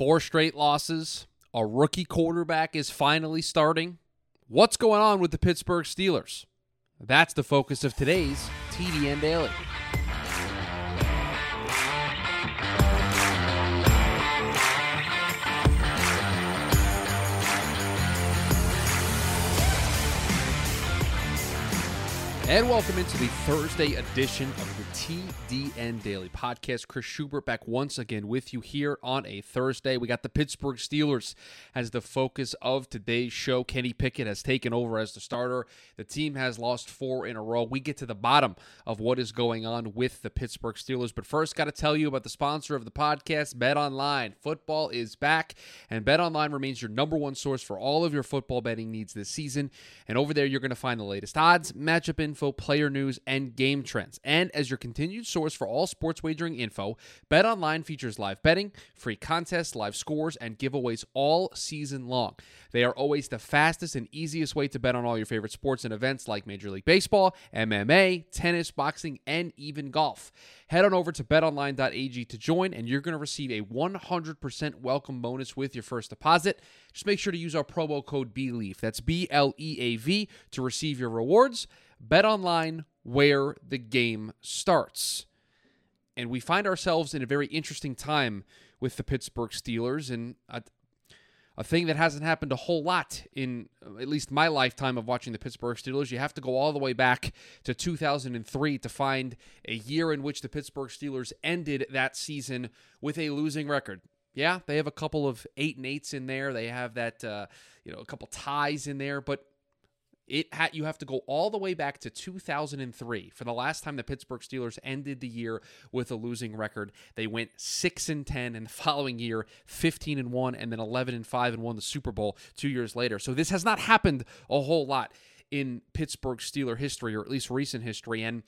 Four straight losses. A rookie quarterback is finally starting. What's going on with the Pittsburgh Steelers? That's the focus of today's TDN Daily. And welcome into the Thursday edition of TDN Daily Podcast. Chris Schubert back once again with you here on a Thursday. We got the Pittsburgh Steelers as the focus of today's show. Kenny Pickett has taken over as the starter. The team has lost four in a row. We get to the bottom of what is going on with the Pittsburgh Steelers. But first, got to tell you about the sponsor of the podcast, Bet Online. Football is back, and Bet Online remains your number one source for all of your football betting needs this season. And over there, you're going to find the latest odds, matchup info player news, and game trends. And as your continued source for all sports wagering info, BetOnline features live betting, free contests, live scores, and giveaways all season long. They are always the fastest and easiest way to bet on all your favorite sports and events like Major League Baseball, MMA, tennis, boxing, and even golf. Head on over to betonline.ag to join, and you're going to receive a 100% welcome bonus with your first deposit. Just make sure to use our promo code BLEAV. That's B L E A V to receive your rewards. Bet online where the game starts. And we find ourselves in a very interesting time with the Pittsburgh Steelers and a, a thing that hasn't happened a whole lot in at least my lifetime of watching the Pittsburgh Steelers. You have to go all the way back to 2003 to find a year in which the Pittsburgh Steelers ended that season with a losing record. Yeah, they have a couple of eight and eights in there. They have that, uh, you know, a couple ties in there, but it had you have to go all the way back to 2003 for the last time the Pittsburgh Steelers ended the year with a losing record. They went 6 and 10 and the following year 15 and 1 and then 11 and 5 and won the Super Bowl 2 years later. So this has not happened a whole lot in Pittsburgh Steeler history or at least recent history and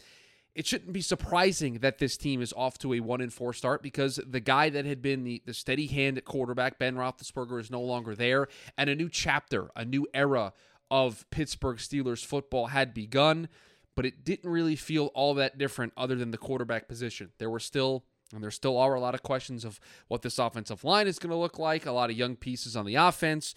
it shouldn't be surprising that this team is off to a one and four start because the guy that had been the, the steady hand at quarterback, Ben Roethlisberger, is no longer there, and a new chapter, a new era of Pittsburgh Steelers football had begun, but it didn't really feel all that different other than the quarterback position. There were still and there still are a lot of questions of what this offensive line is going to look like, a lot of young pieces on the offense.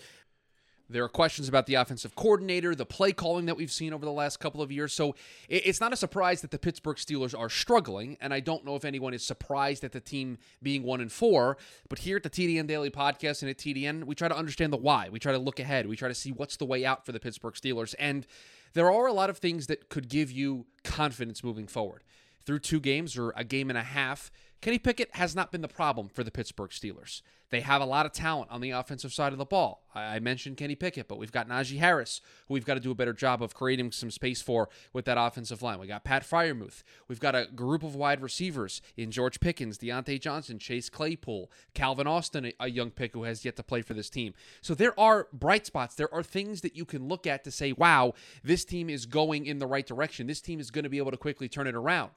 There are questions about the offensive coordinator, the play calling that we've seen over the last couple of years. So it's not a surprise that the Pittsburgh Steelers are struggling, and I don't know if anyone is surprised at the team being one and four. But here at the TDN Daily Podcast and at TDN, we try to understand the why. We try to look ahead. We try to see what's the way out for the Pittsburgh Steelers, and there are a lot of things that could give you confidence moving forward. Through two games or a game and a half, Kenny Pickett has not been the problem for the Pittsburgh Steelers. They have a lot of talent on the offensive side of the ball. I mentioned Kenny Pickett, but we've got Najee Harris, who we've got to do a better job of creating some space for with that offensive line. We got Pat Freiermuth. We've got a group of wide receivers in George Pickens, Diontae Johnson, Chase Claypool, Calvin Austin, a young pick who has yet to play for this team. So there are bright spots. There are things that you can look at to say, wow, this team is going in the right direction. This team is going to be able to quickly turn it around.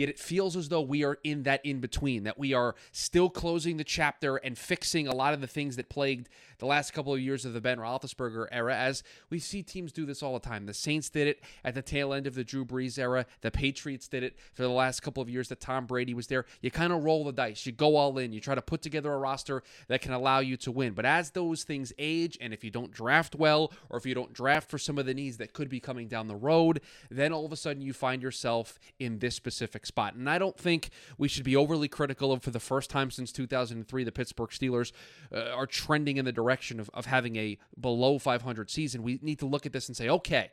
Yet it feels as though we are in that in between, that we are still closing the chapter and fixing a lot of the things that plagued the last couple of years of the Ben Roethlisberger era, as we see teams do this all the time. The Saints did it at the tail end of the Drew Brees era. The Patriots did it for the last couple of years that Tom Brady was there. You kind of roll the dice. You go all in. You try to put together a roster that can allow you to win. But as those things age, and if you don't draft well, or if you don't draft for some of the needs that could be coming down the road, then all of a sudden you find yourself in this specific spot. And I don't think we should be overly critical of, for the first time since 2003, the Pittsburgh Steelers uh, are trending in the direction of, of having a below 500 season. We need to look at this and say, okay,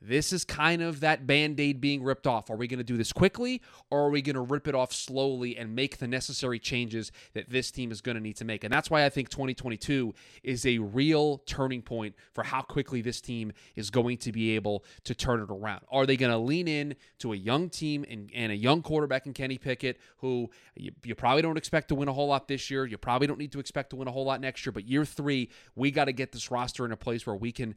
this is kind of that band aid being ripped off. Are we going to do this quickly or are we going to rip it off slowly and make the necessary changes that this team is going to need to make? And that's why I think 2022 is a real turning point for how quickly this team is going to be able to turn it around. Are they going to lean in to a young team and, and a young quarterback in Kenny Pickett, who you, you probably don't expect to win a whole lot this year? You probably don't need to expect to win a whole lot next year, but year three, we got to get this roster in a place where we can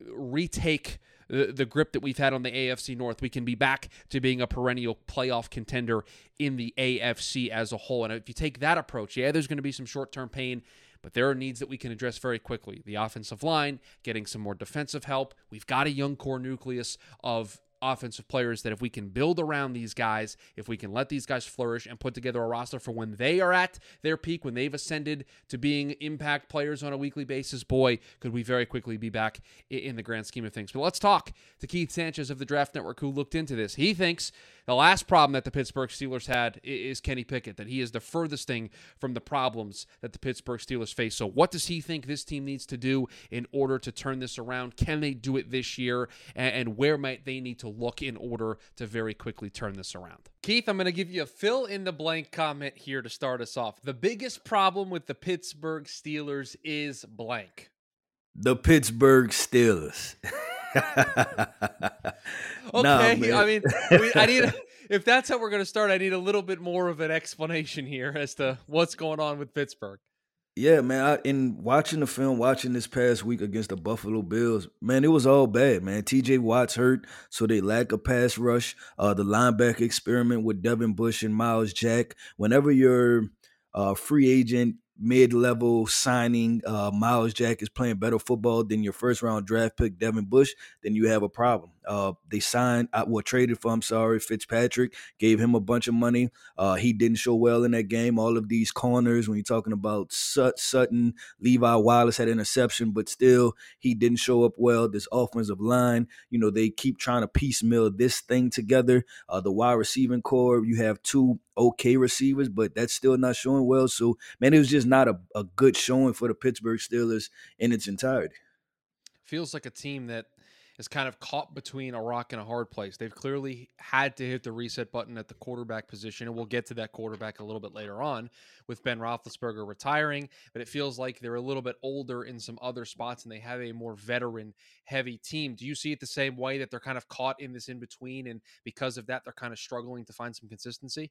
retake the, the grip that we've had on the AFC North. We can be back to being a perennial playoff contender in the AFC as a whole. And if you take that approach, yeah, there's going to be some short term pain. But there are needs that we can address very quickly. The offensive line, getting some more defensive help. We've got a young core nucleus of offensive players that if we can build around these guys, if we can let these guys flourish and put together a roster for when they are at their peak, when they've ascended to being impact players on a weekly basis, boy, could we very quickly be back in the grand scheme of things. But let's talk to Keith Sanchez of the Draft Network who looked into this. He thinks the last problem that the Pittsburgh Steelers had is Kenny Pickett, that he is the furthest thing from the problems that the Pittsburgh Steelers face. So, what does he think this team needs to do in order to turn this around? Can they do it this year? And where might they need to look in order to very quickly turn this around? Keith, I'm going to give you a fill in the blank comment here to start us off. The biggest problem with the Pittsburgh Steelers is blank. The Pittsburgh Steelers. okay, nah, I mean, we, I need. A, if that's how we're going to start, I need a little bit more of an explanation here as to what's going on with Pittsburgh. Yeah, man. I, in watching the film, watching this past week against the Buffalo Bills, man, it was all bad, man. T.J. Watt's hurt, so they lack a pass rush. Uh, the linebacker experiment with Devin Bush and Myles Jack. Whenever you're a free agent mid-level signing uh, Myles Jack is playing better football than your first round draft pick Devin Bush, then you have a problem. Uh, they signed, uh, well, traded for, I'm sorry, Fitzpatrick, gave him a bunch of money. Uh, he didn't show well in that game. All of these corners, when you're talking about Sut- Sutton, Levi Wallace had interception, but still, he didn't show up well. This offensive line, you know, they keep trying to piecemeal this thing together. Uh, the wide receiving corps, you have two okay receivers, but that's still not showing well. So, man, it was just not a, a good showing for the Pittsburgh Steelers in its entirety. Feels like a team that is kind of caught between a rock and a hard place. They've clearly had to hit the reset button at the quarterback position, and we'll get to that quarterback a little bit later on with Ben Roethlisberger retiring. But it feels like they're a little bit older in some other spots, and they have a more veteran-heavy team. Do you see it the same way that they're kind of caught in this in between, and because of that, they're kind of struggling to find some consistency?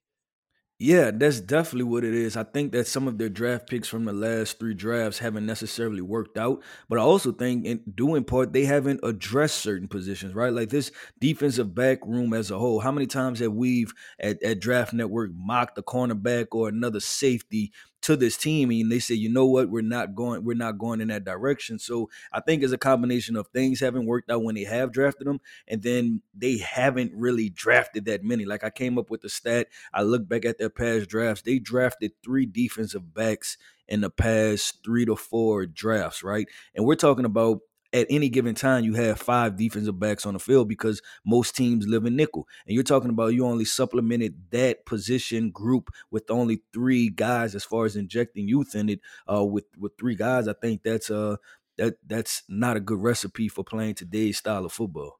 Yeah, that's definitely what it is. I think that some of their draft picks from the last three drafts haven't necessarily worked out, but I also think, in doing part, they haven't addressed certain positions, right? Like this defensive back room as a whole. How many times have we at, at Draft Network mocked a cornerback or another safety to this team and they say you know what? We're not going we're not going in that direction. So i think it's a combination of things haven't worked out when they have drafted them and then they haven't really drafted that many. Like i came up with the stat i look back at their past drafts they drafted three defensive backs in the past three to four drafts right? And we're talking about at any given time you have five defensive backs on the field because most teams live in nickel. And you're talking about you only supplemented that position group with only three guys as far as injecting youth in it. Uh, with with three guys, I think that's uh that that's not a good recipe for playing today's style of football.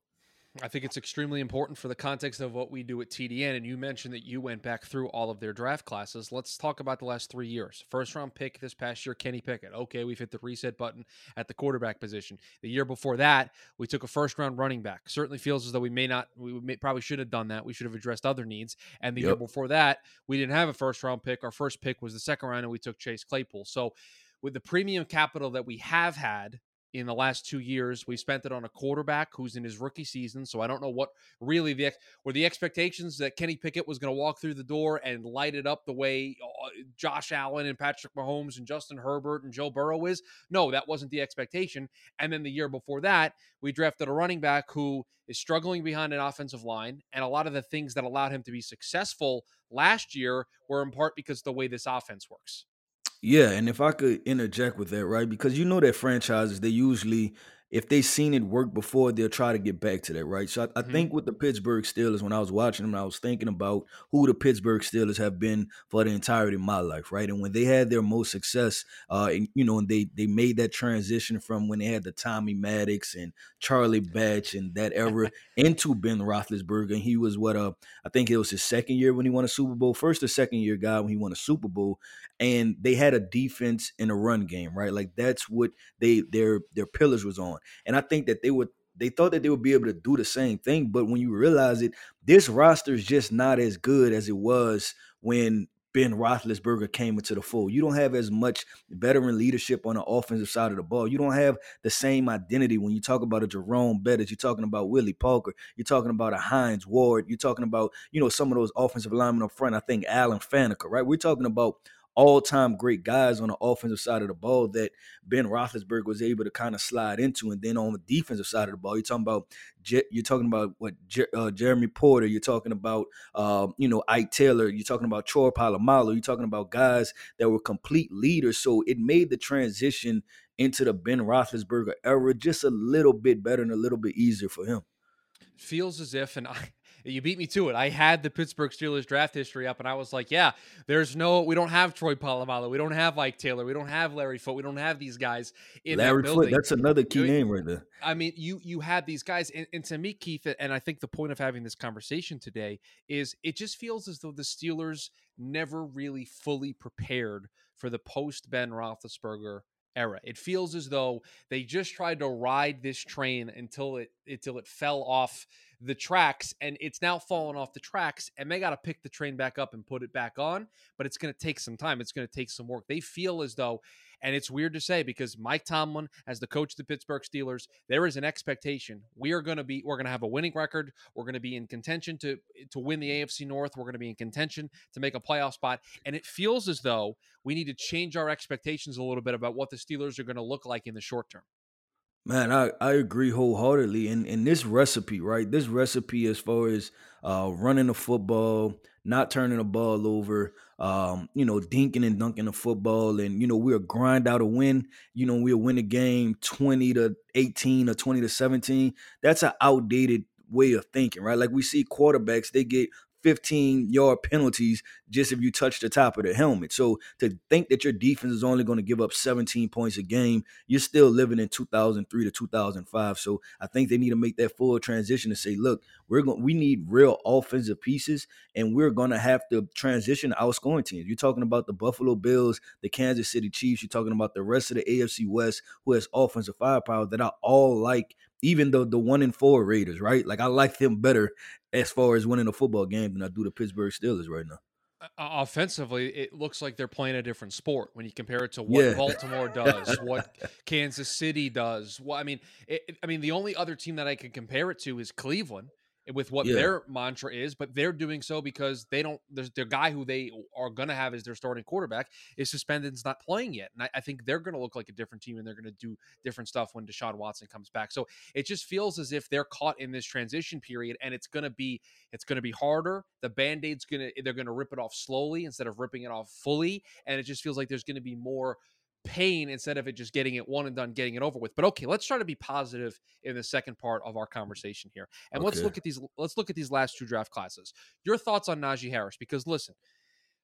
I think it's extremely important for the context of what we do at TDN. And you mentioned that you went back through all of their draft classes. Let's talk about the last three years. First round pick this past year, Kenny Pickett. Okay, we've hit the reset button at the quarterback position. The year before that, we took a first round running back. Certainly feels as though we may not, we may, probably should have done that. We should have addressed other needs. And the yep. year before that, we didn't have a first round pick. Our first pick was the second round, and we took Chase Claypool. So with the premium capital that we have had in the last two years. We spent it on a quarterback who's in his rookie season, so I don't know what really the were the expectations that Kenny Pickett was going to walk through the door and light it up the way uh, Josh Allen and Patrick Mahomes and Justin Herbert and Joe Burrow is. No, that wasn't the expectation. And then the year before that, we drafted a running back who is struggling behind an offensive line, and a lot of the things that allowed him to be successful last year were in part because the way this offense works. Yeah, and if I could interject with that, right? Because you know that franchises, they usually if they've seen it work before, they'll try to get back to that, right? So I, I mm-hmm. think with the Pittsburgh Steelers, when I was watching them, I was thinking about who the Pittsburgh Steelers have been for the entirety of my life, right? And when they had their most success, uh, and you know, and they they made that transition from when they had the Tommy Maddox and Charlie Batch and that era into Ben Roethlisberger, and he was what uh I think it was his second year when he won a Super Bowl, first or second year guy when he won a Super Bowl, and they had a defense and a run game, right? Like that's what they their their pillars was on. And I think that they would they thought that they would be able to do the same thing, but when you realize it, this roster is just not as good as it was when Ben Roethlisberger came into the fold. You don't have as much veteran leadership on the offensive side of the ball. You don't have the same identity when you talk about a Jerome Bettis. You're talking about Willie Parker. You're talking about a Hines Ward. You're talking about you know some of those offensive linemen up front. I think Alan Faneca. Right. We're talking about all time great guys on the offensive side of the ball that Ben Roethlisberger was able to kind of slide into. And then on the defensive side of the ball, you're talking about you're talking about what uh, Jeremy Porter, you're talking about uh, you know Ike Taylor, you're talking about Troy Polamalu, you're talking about guys that were complete leaders. So it made the transition into the Ben Roethlisberger era just a little bit better and a little bit easier for him. Feels as if, and I, you beat me to it. I had the Pittsburgh Steelers draft history up, and I was like, "Yeah, there's no, we don't have Troy Polamalu, we don't have Ike Taylor, we don't have Larry Foote, we don't have these guys in Larry that building." Foote, that's another key name right there. I mean, you you had these guys, and, and to me, Keith, and I think the point of having this conversation today is it just feels as though the Steelers never really fully prepared for the post Ben Roethlisberger era. It feels as though they just tried to ride this train until it until it fell off the tracks and it's now fallen off the tracks and they got to pick the train back up and put it back on, but it's going to take some time. It's going to take some work. They feel as though and it's weird to say because Mike Tomlin, as the coach of the Pittsburgh Steelers, there is an expectation. We are going to be, we're going to have a winning record. We're going to be in contention to to win the AFC North. We're going to be in contention to make a playoff spot. And it feels as though we need to change our expectations a little bit about what the Steelers are going to look like in the short term. Man, I, I agree wholeheartedly. And in this recipe, right? This recipe as far as uh, running the football, not turning the ball over, um, you know, dinking and dunking the football, and you know, we'll grind out a win. You know, we'll win a game twenty to eighteen or twenty to seventeen. That's an outdated way of thinking, right? Like we see quarterbacks, they get 15 yard penalties just if you touch the top of the helmet. So to think that your defense is only going to give up 17 points a game, you're still living in 2003 to 2005. So I think they need to make that full transition to say, look, we're going we need real offensive pieces and we're going to have to transition to outscoring teams. You're talking about the Buffalo Bills, the Kansas City Chiefs, you're talking about the rest of the AFC West who has offensive firepower that I all like even though the one and four Raiders, right? Like I like them better as far as winning a football game than I do the Pittsburgh Steelers right now. Uh, offensively, it looks like they're playing a different sport when you compare it to what yeah. Baltimore does, what Kansas City does. Well, I mean, it, I mean, the only other team that I can compare it to is Cleveland, with what yeah. their mantra is, but they're doing so because they don't. There's their guy who they are going to have as their starting quarterback is suspended and is not playing yet, and I, I think they're going to look like a different team and they're going to do different stuff when Deshaun Watson comes back. So it just feels as if they're caught in this transition period, and it's going to be it's going to be harder. The band aid's going to they're going to rip it off slowly instead of ripping it off fully, and it just feels like there's going to be more pain instead of it just getting it one and done, getting it over with. But okay, let's try to be positive in the second part of our conversation here, and okay. let's look at these. Let's look at these last two draft classes. Your thoughts on Najee Harris? Because listen,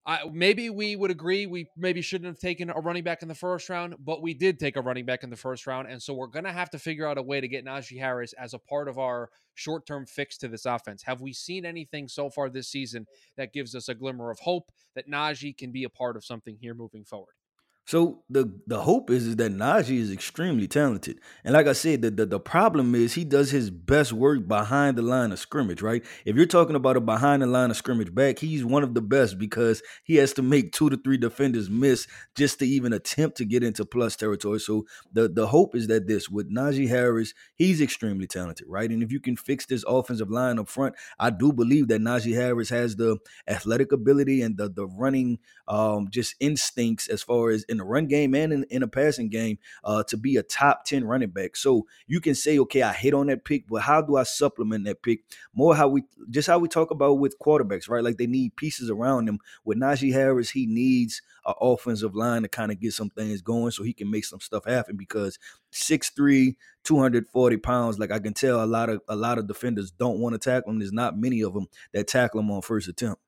I, maybe we would agree we maybe shouldn't have taken a running back in the first round, but we did take a running back in the first round, and so we're going to have to figure out a way to get Najee Harris as a part of our short-term fix to this offense. Have we seen anything so far this season that gives us a glimmer of hope that Najee can be a part of something here moving forward? So the the hope is, is that Najee is extremely talented. And like I said, the, the, the problem is he does his best work behind the line of scrimmage, right? If you're talking about a behind the line of scrimmage back, he's one of the best because he has to make two to three defenders miss just to even attempt to get into plus territory. So the, the hope is that this with Najee Harris, he's extremely talented, right? And if you can fix this offensive line up front, I do believe that Najee Harris has the athletic ability and the the running um just instincts as far as in the run game and in, in a passing game uh, to be a top 10 running back. So you can say, okay, I hit on that pick, but how do I supplement that pick? More how we just how we talk about with quarterbacks, right? Like they need pieces around them. With Najee Harris, he needs an offensive line to kind of get some things going so he can make some stuff happen because 6'3, 240 pounds, like I can tell a lot of a lot of defenders don't want to tackle him. There's not many of them that tackle him on first attempt.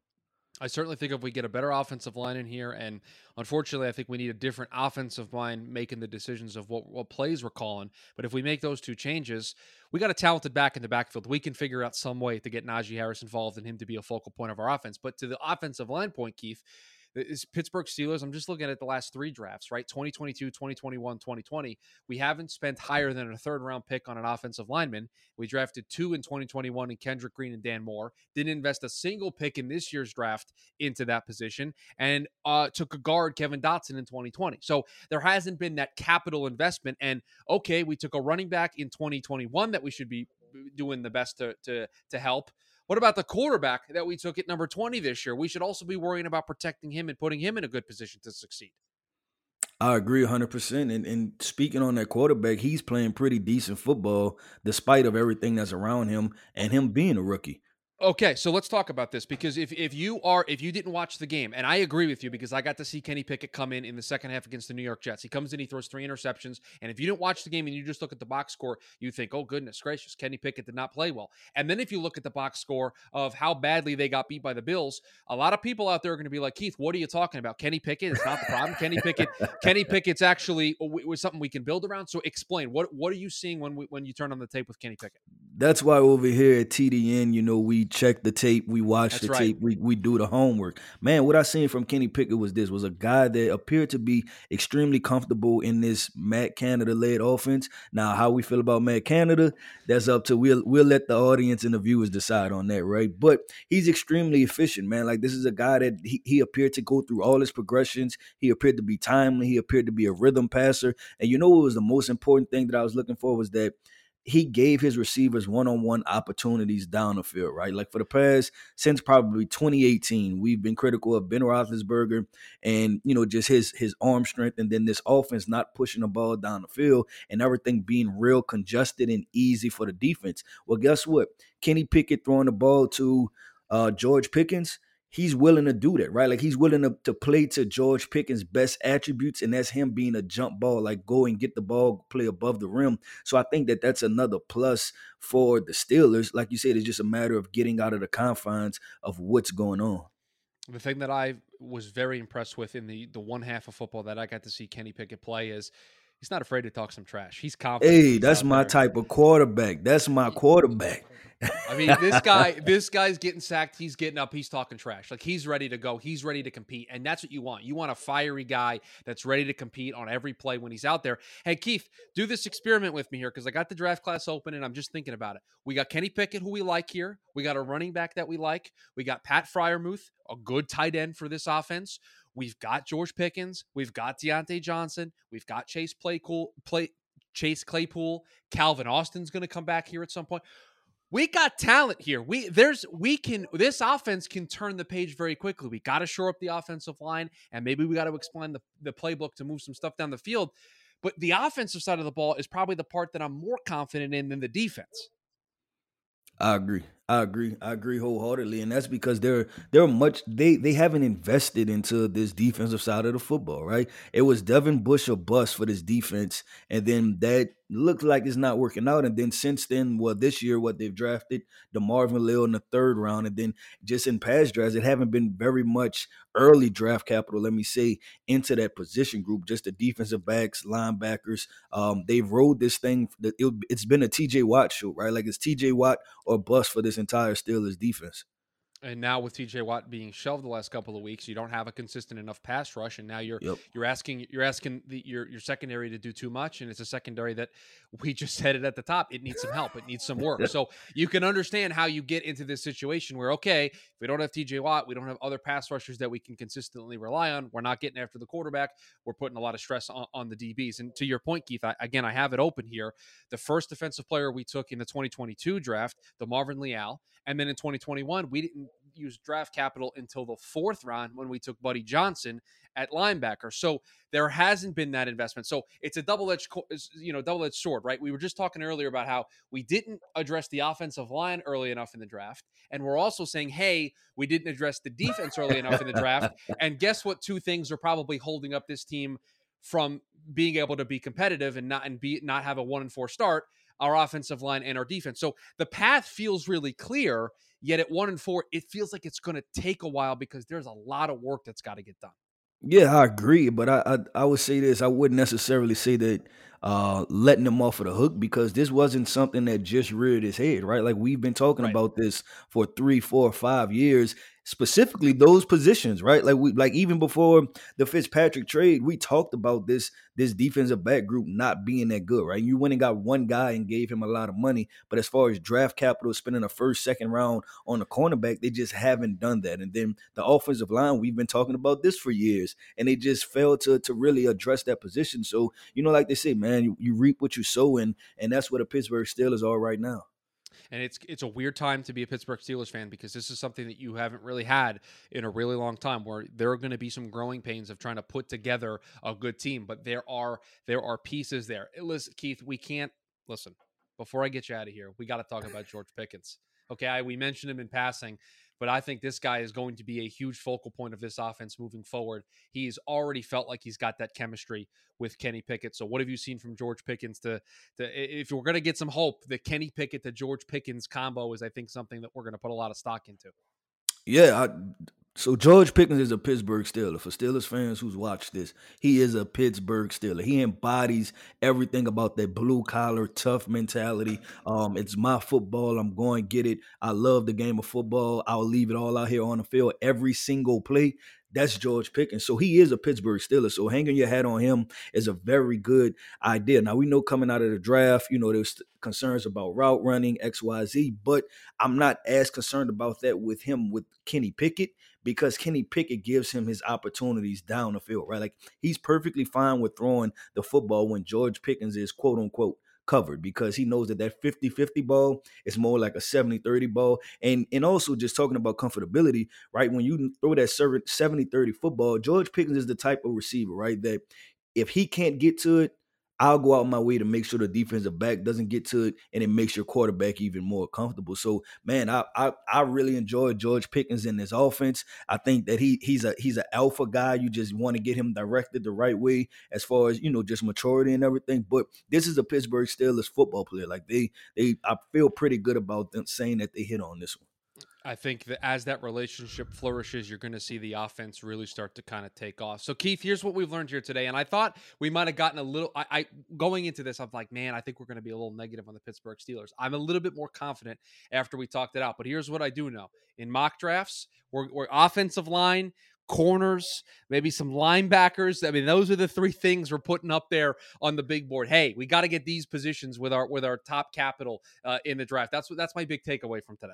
I certainly think if we get a better offensive line in here, and unfortunately, I think we need a different offensive line making the decisions of what, what plays we're calling. But if we make those two changes, we got a talented back in the backfield. We can figure out some way to get Najee Harris involved and him to be a focal point of our offense. But to the offensive line point, Keith, is Pittsburgh Steelers. I'm just looking at the last three drafts, right? 2022, 2021, 2020. We haven't spent higher than a third round pick on an offensive lineman. We drafted two in 2021 in Kendrick Green and Dan Moore. Didn't invest a single pick in this year's draft into that position and uh, took a guard, Kevin Dotson, in 2020. So there hasn't been that capital investment. And okay, we took a running back in 2021 that we should be doing the best to, to, to help What about the quarterback that we took at number 20 this year? We should also be worrying about protecting him and putting him in a good position to succeed. I agree 100%. And, and speaking on that quarterback, he's playing pretty decent football despite of everything that's around him and him being a rookie. Okay, so let's talk about this because if, if you are if you didn't watch the game, and I agree with you because I got to see Kenny Pickett come in in the second half against the New York Jets. He comes in, he throws three interceptions, and if you didn't watch the game and you just look at the box score, you think, oh goodness gracious, Kenny Pickett did not play well. And then if you look at the box score of how badly they got beat by the Bills, a lot of people out there are going to be like, Keith, what are you talking about? Kenny Pickett is not the problem. Kenny Pickett, Kenny Pickett's actually uh, was something we can build around. So explain what what are you seeing when we, when you turn on the tape with Kenny Pickett? That's why over here at TDN, you know, we check the tape we watch That's the right. tape, we, we do the homework. Man, what I seen from Kenny Pickett was this was a guy that appeared to be extremely comfortable in this Matt Canada led offense. Now, how we feel about Matt Canada, that's up to we'll we'll let the audience and the viewers decide on that, right? But he's extremely efficient, man. Like this is a guy that he, he appeared to go through all his progressions. He appeared to be timely. He appeared to be a rhythm passer. And you know what was the most important thing that I was looking for was that he gave his receivers one-on-one opportunities down the field, right? Like for the past since probably 2018, we've been critical of Ben Roethlisberger and you know just his his arm strength, and then this offense not pushing the ball down the field and everything being real congested and easy for the defense. Well, guess what? Kenny Pickett throwing the ball to uh, George Pickens he's willing to do that, right? Like he's willing to, to play to George Pickens' best attributes, and that's him being a jump ball, like go and get the ball, play above the rim. So I think that that's another plus for the Steelers. Like you said, it's just a matter of getting out of the confines of what's going on. The thing that I was very impressed with in the the one half of football that I got to see Kenny Pickett play is he's not afraid to talk some trash. He's confident. Hey, that's my there. type of quarterback. That's my quarterback. I mean, this guy, this guy's getting sacked. He's getting up. He's talking trash. Like he's ready to go. He's ready to compete, and that's what you want. You want a fiery guy that's ready to compete on every play when he's out there. Hey, Keith, do this experiment with me here because I got the draft class open and I'm just thinking about it. We got Kenny Pickett, who we like here. We got a running back that we like. We got Pat Freiermuth, a good tight end for this offense. We've got George Pickens. We've got Diontae Johnson. We've got Chase Playcool, play Chase Claypool. Calvin Austin's going to come back here at some point we got talent here. We there's we can this offense can turn the page very quickly. We got to shore up the offensive line, and maybe we got to explain the, the playbook to move some stuff down the field. But the offensive side of the ball is probably the part that I'm more confident in than the defense. I agree. I agree. I agree wholeheartedly, and that's because they're they're much they they haven't invested into this defensive side of the football, right? It was Devin Bush or bust for this defense, and then that looked like it's not working out. And then since then, well, this year what they've drafted DeMarvin Leal in the third round, and then just in past drafts, it haven't been very much early draft capital. Let me say into that position group, just the defensive backs, linebackers. Um, they've rode this thing. It, it's been a T.J. Watt show, right? Like it's T.J. Watt or bust for this this entire Steelers defense. And now with TJ Watt being shelved the last couple of weeks, you don't have a consistent enough pass rush, and now you're yep. you're asking you're asking the, your your secondary to do too much, and it's a secondary that we just said it at the top. It needs some help. It needs some work. so you can understand how you get into this situation where okay, if we don't have TJ Watt, we don't have other pass rushers that we can consistently rely on. We're not getting after the quarterback. We're putting a lot of stress on, on the DBs. And to your point, Keith, I, again, I have it open here. The first defensive player we took in the 2022 draft, DeMarvin Leal, and then in 2021, we didn't use draft capital until the fourth round when we took Buddy Johnson at linebacker. So there hasn't been that investment. So it's a double-edged, you know, double-edged sword, right? We were just talking earlier about how we didn't address the offensive line early enough in the draft, and we're also saying, hey, we didn't address the defense early enough in the draft. And guess what? Two things are probably holding up this team from being able to be competitive and not and be not have a one and four start our offensive line and our defense. So the path feels really clear. Yet at one and four, it feels like it's going to take a while because there's a lot of work that's got to get done. Yeah, I agree, but I, I, I would say this: I wouldn't necessarily say that uh, letting them off of the hook because this wasn't something that just reared its head, right? Like we've been talking right. about this for three, four, five years, specifically those positions, right? Like we like even before the Fitzpatrick trade, we talked about this this defensive back group not being that good, right? You went and got one guy and gave him a lot of money, but as far as draft capital, spending a first, second round on a cornerback, they just haven't done that. And then the offensive line, we've been talking about this for years, and they just failed to to really address that position. So you know, like they say, man, you, you reap what you sow, and and that's where the Pittsburgh Steelers are right now. And it's it's a weird time to be a Pittsburgh Steelers fan because this is something that you haven't really had in a really long time where there are going to be some growing pains of trying to put together a good team, but there are there are pieces there. Eh, listen, Keith, we can't listen. Before I get you out of here, we got to talk about George Pickens. Okay, I, we mentioned him in passing, but I think this guy is going to be a huge focal point of this offense moving forward. He's already felt like he's got that chemistry with Kenny Pickett. So, what have you seen from George Pickens to, to if we're going to get some hope, the Kenny Pickett to George Pickens combo is, I think, something that we're going to put a lot of stock into. Yeah, I, so George Pickens is a Pittsburgh Steeler. For Steelers fans who's watched this, he is a Pittsburgh Steeler. He embodies everything about that blue collar, tough mentality. Um, it's my football. I'm going to get it. I love the game of football. I'll leave it all out here on the field every single play. That's George Pickens. So he is a Pittsburgh Steeler. So hanging your hat on him is a very good idea. Now we know coming out of the draft, you know, there's concerns about route running, XYZ, but I'm not as concerned about that with him with Kenny Pickett because Kenny Pickett gives him his opportunities down the field, right? Like he's perfectly fine with throwing the football when George Pickens is quote unquote covered because he knows that that 50-50 ball is more like a 70-30 ball and and also just talking about comfortability right when you throw that 70-30 football George Pickens is the type of receiver right that if he can't get to it I'll go out my way to make sure the defensive back doesn't get to it, and it makes your quarterback even more comfortable. So, man, I I, I really enjoy George Pickens in this offense. I think that he he's a he's an alpha guy. You just want to get him directed the right way as far as you know, just maturity and everything. But this is a Pittsburgh Steelers football player. Like they they, I feel pretty good about them saying that they hit on this one. I think that as that relationship flourishes, you're going to see the offense really start to kind of take off. So, Keith, here's what we've learned here today. And I thought we might have gotten a little. I, I going into this, I'm like, man, I think we're going to be a little negative on the Pittsburgh Steelers. I'm a little bit more confident after we talked it out. But here's what I do know: in mock drafts, we're, we're offensive line, corners, maybe some linebackers. I mean, those are the three things we're putting up there on the big board. Hey, we got to get these positions with our with our top capital uh, in the draft. That's what that's my big takeaway from today.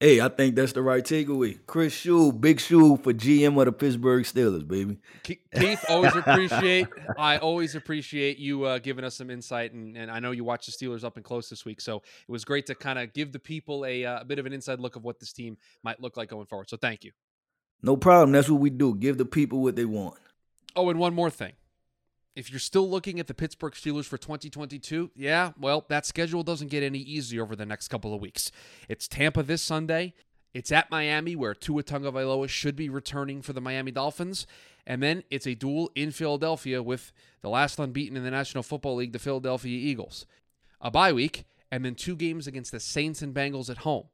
Hey, I think that's the right takeaway. Chris Shule, big Shule for GM of the Pittsburgh Steelers, baby. Keith, always appreciate. I always appreciate you uh, giving us some insight, and, and I know you watched the Steelers up and close this week, so it was great to kind of give the people a, uh, a bit of an inside look of what this team might look like going forward. So thank you. No problem. That's what we do. Give the people what they want. Oh, and one more thing if you're still looking at the Pittsburgh Steelers for 2022, yeah, well, that schedule doesn't get any easier over the next couple of weeks. It's Tampa this Sunday. It's at Miami, where Tua Tagovailoa should be returning for the Miami Dolphins. And then it's a duel in Philadelphia with the last unbeaten in the National Football League, the Philadelphia Eagles. A bye week, and then two games against the Saints and Bengals at home.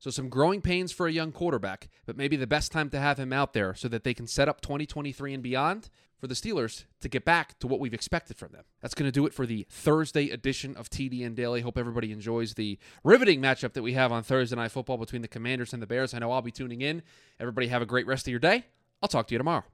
So some growing pains for a young quarterback, but maybe the best time to have him out there so that they can set up 2023 and beyond for the Steelers to get back to what we've expected from them. That's going to do it for the Thursday edition of TDN Daily. Hope everybody enjoys the riveting matchup that we have on Thursday Night Football between the Commanders and the Bears. I know I'll be tuning in. Everybody have a great rest of your day. I'll talk to you tomorrow.